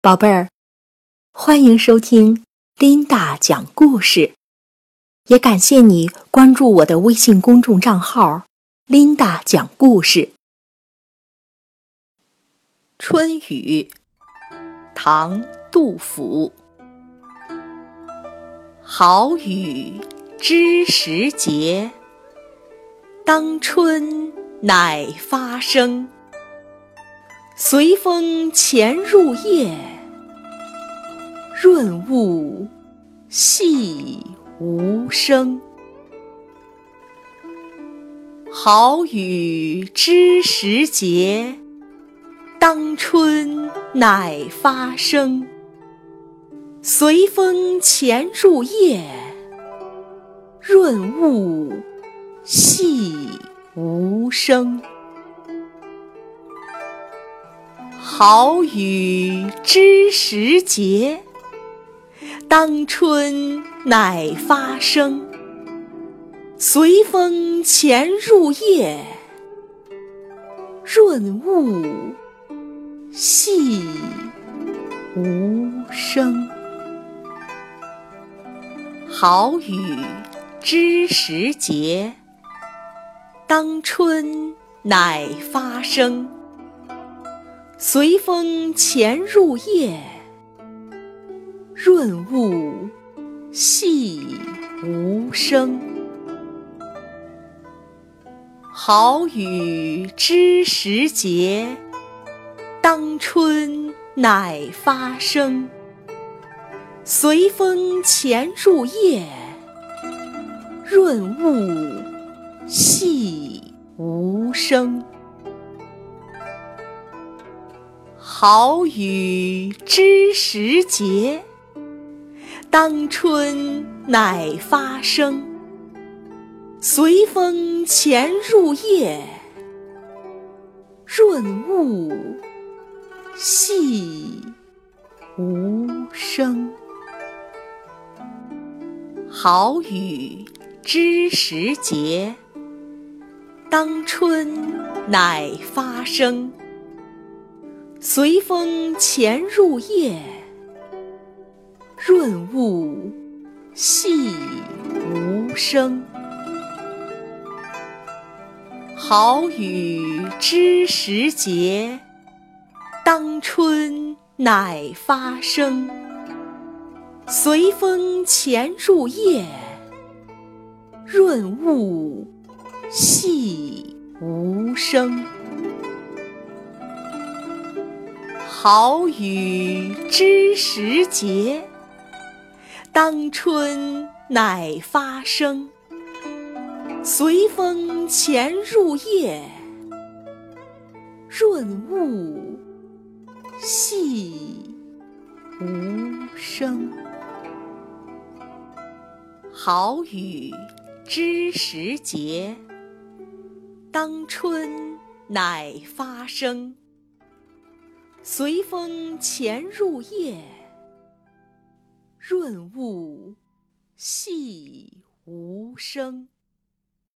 宝贝儿，欢迎收听琳达讲故事，也感谢你关注我的微信公众账号“琳达讲故事”。春雨，唐·杜甫。好雨知时节，当春乃发生。随风潜入夜，润物细无声。好雨知时节，当春乃发生。随风潜入夜，润物细无声。好雨知时节，当春乃发生。随风潜入夜，润物细无声。好雨知时节，当春乃发生。随风潜入夜，润物细无声。好雨知时节，当春乃发生。随风潜入夜，润物细无声。好雨知时节，当春乃发生。随风潜入夜，润物细无声。好雨知时节，当春乃发生。随风潜入夜，润物细无声。好雨知时节，当春乃发生。随风潜入夜，润物细无声。好雨知时节，当春乃发生。随风潜入夜，润物细无声。好雨知时节，当春乃发生。随风潜入夜，润物细无声。